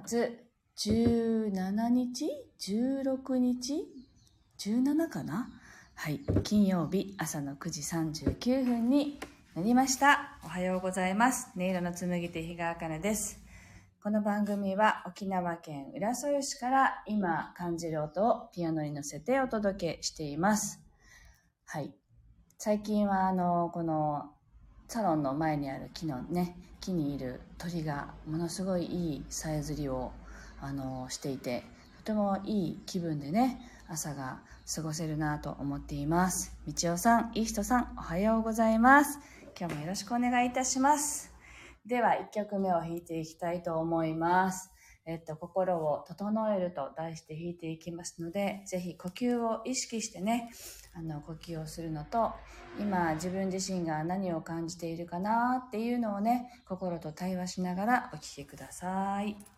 月17日 ?16 日 ?17 かな？はい。金曜日朝の9時39分になりました。おはようございます。音色の紡手日川茜です。この番組は沖縄県浦添市から今感じる音をピアノに乗せてお届けしています。はい。最近はあの、このサロンの前にある木のね、木にいる鳥がものすごいいいさえずりをあのしていて、とてもいい気分でね、朝が過ごせるなと思っています。みちおさん、いい人さん、おはようございます。今日もよろしくお願いいたします。では、1曲目を弾いていきたいと思います。えっと、心を整えると題して弾いていきますので、ぜひ呼吸を意識してね、あの、呼吸をするのと、今自分自身が何を感じているかなっていうのをね、心と対話しながらお聴きください。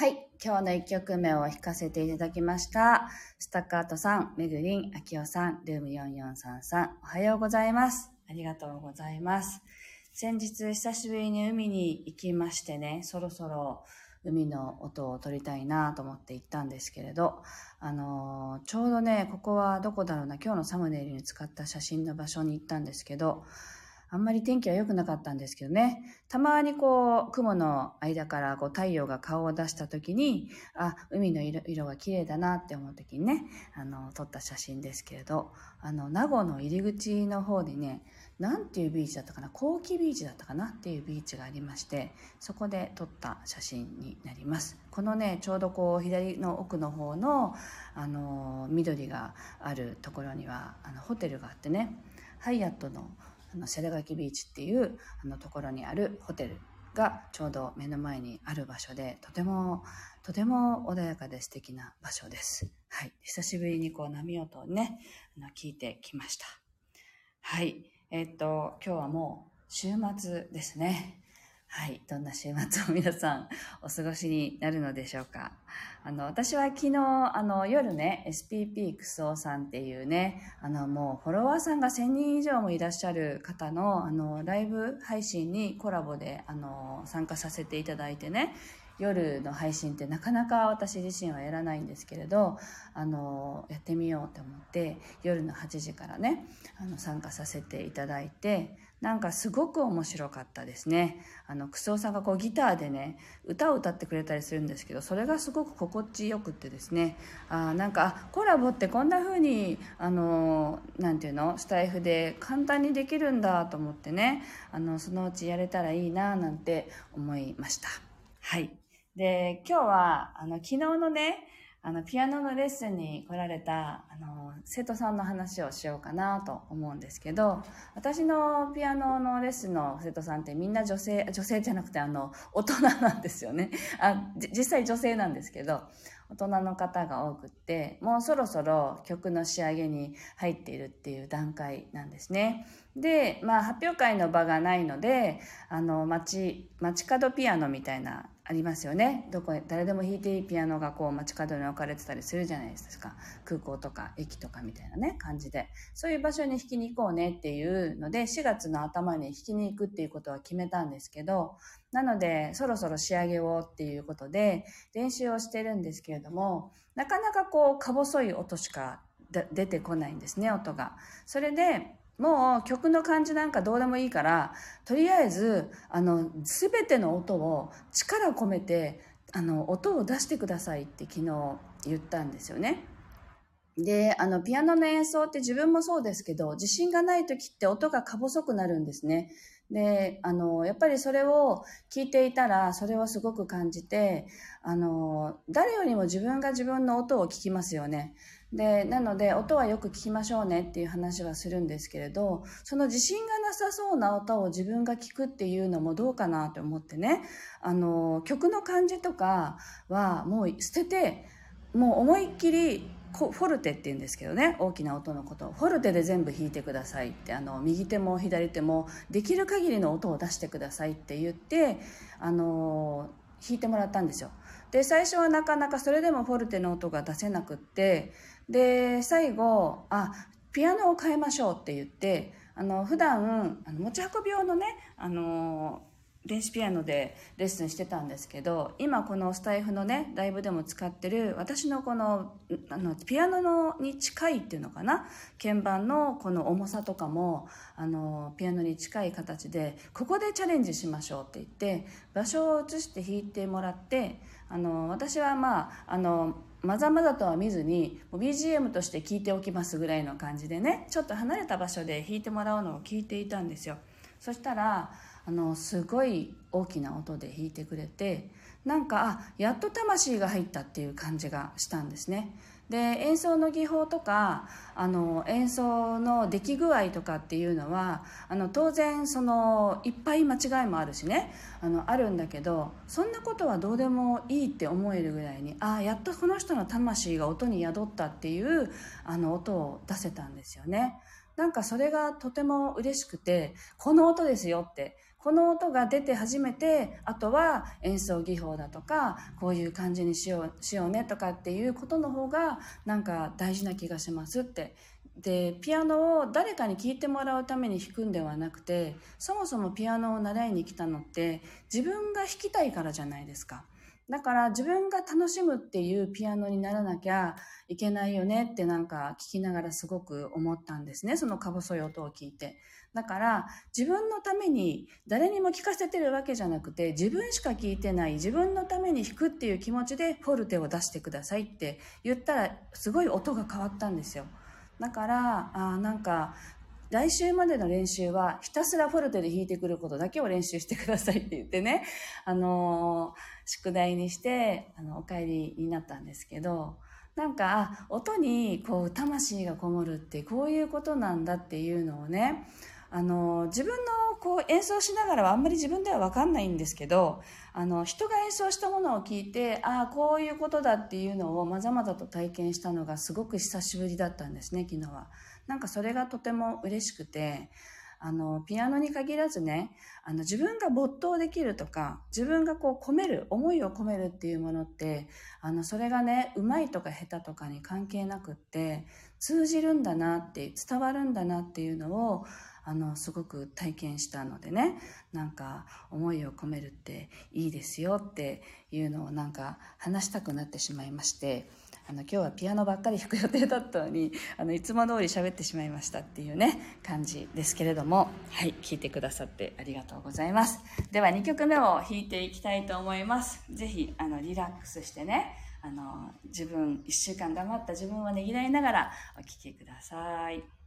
はい今日の1曲目を弾かせていただきました。スタッカートさん、めぐりん、あきおさん、ルーム4433、おはようございます。ありがとうございます。先日、久しぶりに海に行きましてね、そろそろ海の音を撮りたいなと思って行ったんですけれど、あのー、ちょうどね、ここはどこだろうな、今日のサムネイルに使った写真の場所に行ったんですけど、あんまり天気は良くなかったんですけどね。たまにこう、雲の間からこう太陽が顔を出した時に、あ、海の色色が綺麗だなって思う時にね、あの、撮った写真ですけれど、あの、名護の入り口の方にね、なんていうビーチだったかな、後期ビーチだったかなっていうビーチがありまして、そこで撮った写真になります。このね、ちょうどこう、左の奥の方の、あの、緑があるところには、あの、ホテルがあってね、ハイアットのあの瀬垣ビーチっていうあのところにあるホテルがちょうど目の前にある場所でとてもとても穏やかで素敵な場所です。はい。久しぶりにこう波音をね、あの聞いてきました。はい。えー、っと、今日はもう週末ですね。はい。どんな週末を皆さんお過ごしになるのでしょうか？あの、私は昨日、あの、夜ね、SPP クソさんっていうね、あの、もうフォロワーさんが1000人以上もいらっしゃる方の、あの、ライブ配信にコラボで、あの、参加させていただいてね、夜の配信ってなかなか私自身はやらないんですけれどあのやってみようと思って夜の8時からねあの参加させていただいてなんかすごく面白かったですね。あのクソさんがこうギターでね歌を歌ってくれたりするんですけどそれがすごく心地よくってですね。あなんかコラボってこんな風にあのなんていうのスタイフで簡単にできるんだと思ってねあのそのうちやれたらいいななんて思いました。はい。で、今日は、あの、昨日のね、あの、ピアノのレッスンに来られた、あの、生徒さんの話をしようかなと思うんですけど、私のピアノのレッスンの生徒さんってみんな女性、女性じゃなくて、あの、大人なんですよね。あ、実際女性なんですけど、大人の方が多くってもうそろそろ曲の仕上げに入っているっていう段階なんですね。で、まあ、発表会の場がないのであの街街角ピアノみたいなありますよね。どこへ誰でも弾いていいピアノがこう街角に置かれてたりするじゃないですか。空港とか駅とかみたいなね感じで。そういう場所に弾きに行こうねっていうので4月の頭に弾きに行くっていうことは決めたんですけどなのでそろそろ仕上げをっていうことで練習をしてるんですけれどもなかなかこうか細い音しか出てこないんですね音が。それでもう曲の感じなんかどうでもいいから、とりあえず、あの、すべての音を力を込めて、あの、音を出してくださいって昨日言ったんですよね。で、あの、ピアノの演奏って自分もそうですけど、自信がない時って音がか細くなるんですね。で、あの、やっぱりそれを聞いていたら、それをすごく感じて、あの、誰よりも自分が自分の音を聞きますよね。で、なので、音はよく聞きましょうねっていう話はするんですけれど、その自信がなさそうな音を自分が聞くっていうのもどうかなと思ってね、あの、曲の感じとかはもう捨てて、もう思いっきりフォルテって言うんですけどね。大きな音のことフォルテで全部弾いてくださいって。あの右手も左手もできる限りの音を出してくださいって言ってあの弾いてもらったんですよ。で最初はなかなかそれでもフォルテの音が出せなくってで最後あピアノを変えましょうって言ってあの普段あの持ち運び用のねあの電子ピアノでレッスンしてたんですけど今このスタイフのねライブでも使ってる私のこのあのピアノのに近いっていうのかな？鍵盤のこの重さとかもあのピアノに近い形でここでチャレンジしましょうって言って場所を移して弾いてもらってあの私はまああのまざまざとは見ずに BGM として聴いておきますぐらいの感じでねちょっと離れた場所で弾いてもらうのを聞いていたんですよ。そしたらあのすごい大きな音で弾いてくれてなんかあやっと魂が入ったっていう感じがしたんですね。で演奏の技法とかあの演奏の出来具合とかっていうのはあの当然そのいっぱい間違いもあるしねあのあるんだけどそんなことはどうでもいいって思えるぐらいにああやっとこの人の魂が音に宿ったっていうあの音を出せたんですよね。なんかそれがとても嬉しくて、この音ですよって、この音が出て初めて、あとは演奏技法だとか、こういう感じにしよう、しようねとかっていうことの方が、なんか大事な気がしますって。で、ピアノを誰かに聴いてもらうために弾くんではなくて、そもそもピアノを習いに来たのって、自分が弾きたいからじゃないですか。だから自分が楽しむっていうピアノにならなきゃいけないよねってなんか聞きながらすごく思ったんですね。そのか細い音を聞いて。だから自分のために誰にも聞かせてるわけじゃなくて自分しか聞いてない自分のために弾くっていう気持ちでフォルテを出してくださいって言ったらすごい音が変わったんですよ。だからあなんか来週までの練習はひたすらフォルテで弾いてくることだけを練習してくださいって言ってね、あの、宿題にして、あの、お帰りになったんですけど、なんか、音にこう、魂がこもるってこういうことなんだっていうのをね、あの、自分のこう演奏しながらはあんまり自分ではわかんないんですけど、あの、人が演奏したものを聞いて、ああ、こういうことだっていうのをまざまざと体験したのがすごく久しぶりだったんですね、昨日は。なんかそれがとても嬉しくて、あの、ピアノに限らずね、あの、自分が没頭できるとか、自分がこう込める、思いを込めるっていうものって、あの、それがね、うまいとか下手とかに関係なくって、通じるんだなって、伝わるんだなっていうのを、あの、すごく体験したのでね、なんか、思いを込めるっていいですよっていうのをなんか話したくなってしまいまして、あの今日はピアノばっかり弾く予定だったのにあのいつも通り喋ってしまいましたっていうね感じですけれどもはい聴いてくださってありがとうございます。では2曲目を弾いていきたいと思います。是非あのリラックスしてねあの自分1週間頑張った自分をねぎらいながらお聴きください。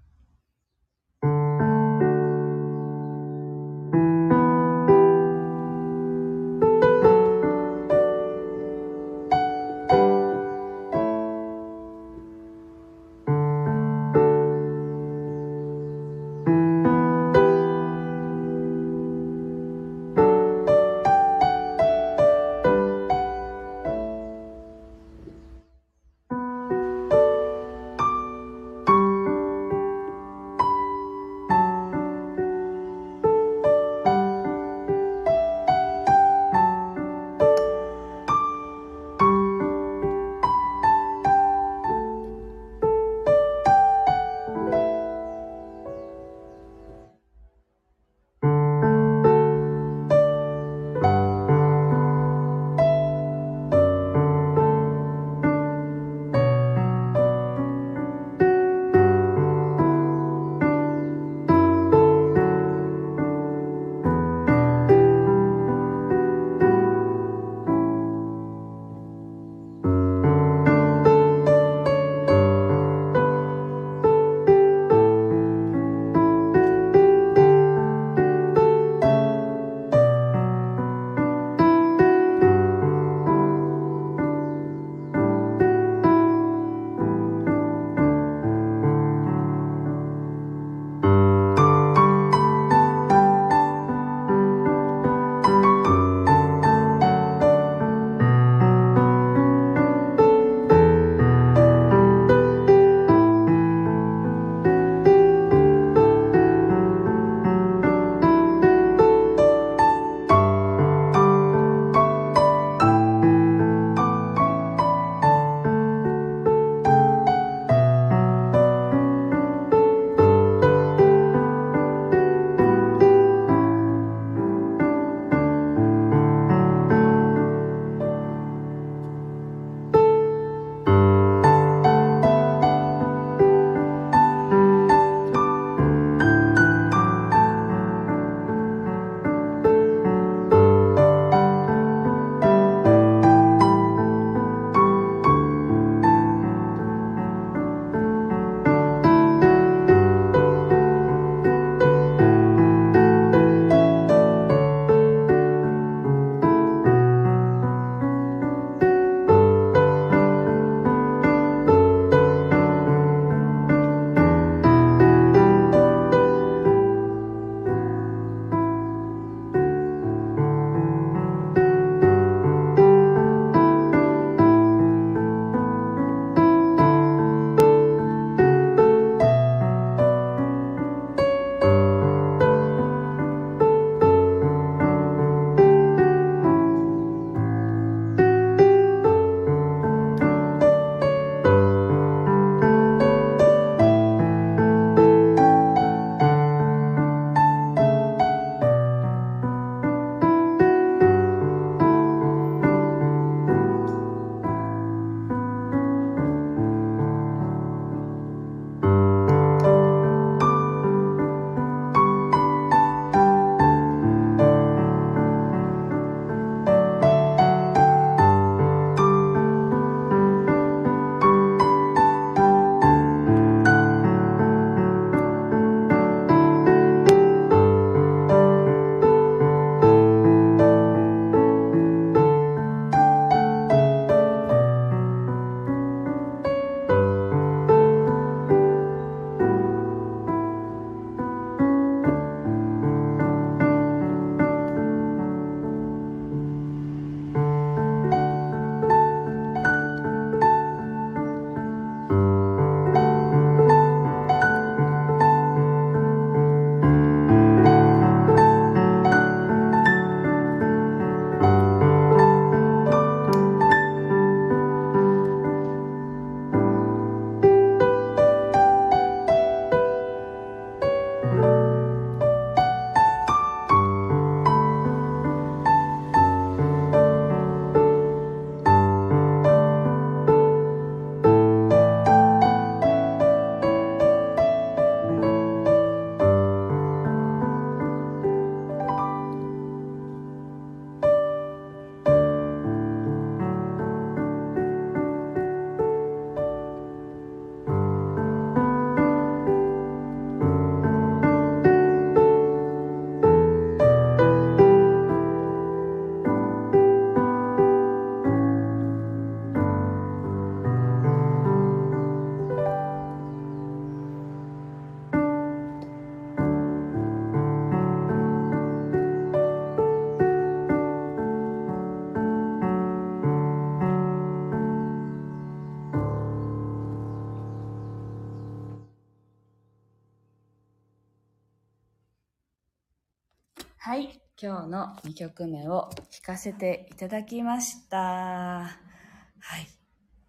はい。今日の2曲目を弾かせていただきました。はい。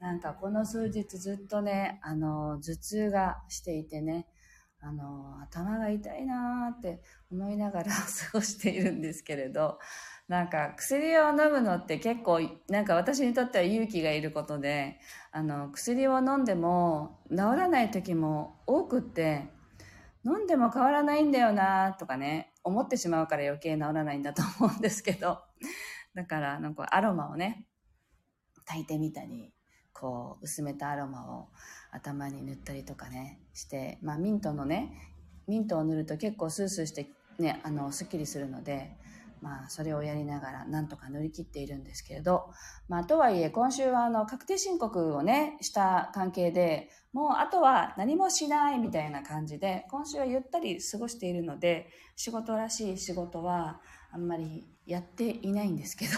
なんかこの数日ずっとね、あの、頭痛がしていてね、あの、頭が痛いなーって思いながら 過ごしているんですけれど、なんか薬を飲むのって結構、なんか私にとっては勇気がいることで、あの、薬を飲んでも治らない時も多くって、飲んでも変わらないんだよなとかね、思ってしまうから余計治らないんだと思うんですけど、だから、なんかアロマをね、炊いてみたり、こう、薄めたアロマを頭に塗ったりとかね、して、まあミントのね、ミントを塗ると結構スースーしてね、あの、スッキリするので、まあ、それをやりながら、なんとか乗り切っているんですけれど、まあ、とはいえ、今週は、あの、確定申告をね、した関係で、もう、あとは何もしないみたいな感じで、今週はゆったり過ごしているので、仕事らしい仕事は、あんまりやっていないんですけど、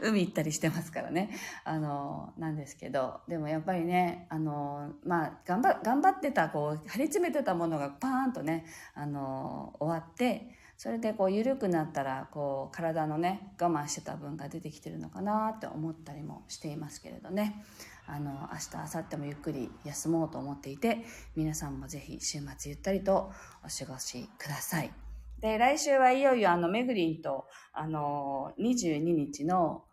海行ったりしてますからね。あの、なんですけど、でもやっぱりね、あの、まあ、頑張、頑張ってた、こう、張り詰めてたものがパーンとね、あの、終わって、それでこう緩くなったらこう体のね我慢してた分が出てきてるのかなって思ったりもしていますけれどね。あの明日明後日もゆっくり休もうと思っていて皆さんもぜひ週末ゆったりとお過ごしください。で来週はいよいよあのめぐりんとあの22日の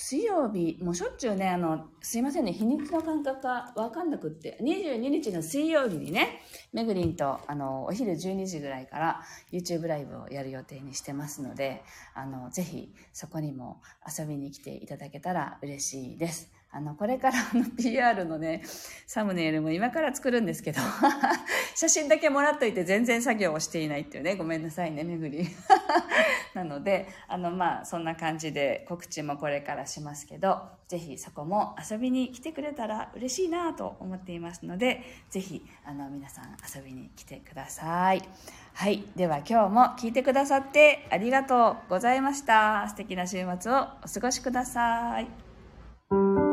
水曜日、もうしょっちゅうね、あの、すいませんね、日にちの感覚がわかんなくって、22日の水曜日にね、めぐりんと、あの、お昼12時ぐらいから YouTube ライブをやる予定にしてますので、あの、ぜひそこにも遊びに来ていただけたら嬉しいです。あの、これからの PR のね、サムネイルも今から作るんですけど、写真だけもらっといて全然作業をしていないっていうね、ごめんなさいね、めぐり。なので、あの、まあ、そんな感じで告知もこれからしますけど、ぜひそこも遊びに来てくれたら嬉しいなと思っていますので、ぜひ、あの、皆さん遊びに来てください。はい。では今日も聞いてくださってありがとうございました。素敵な週末をお過ごしくださ。い。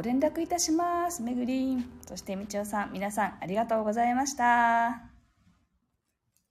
ご連絡いたします。めぐりん。そしてみちおさん、皆さんありがとうございました。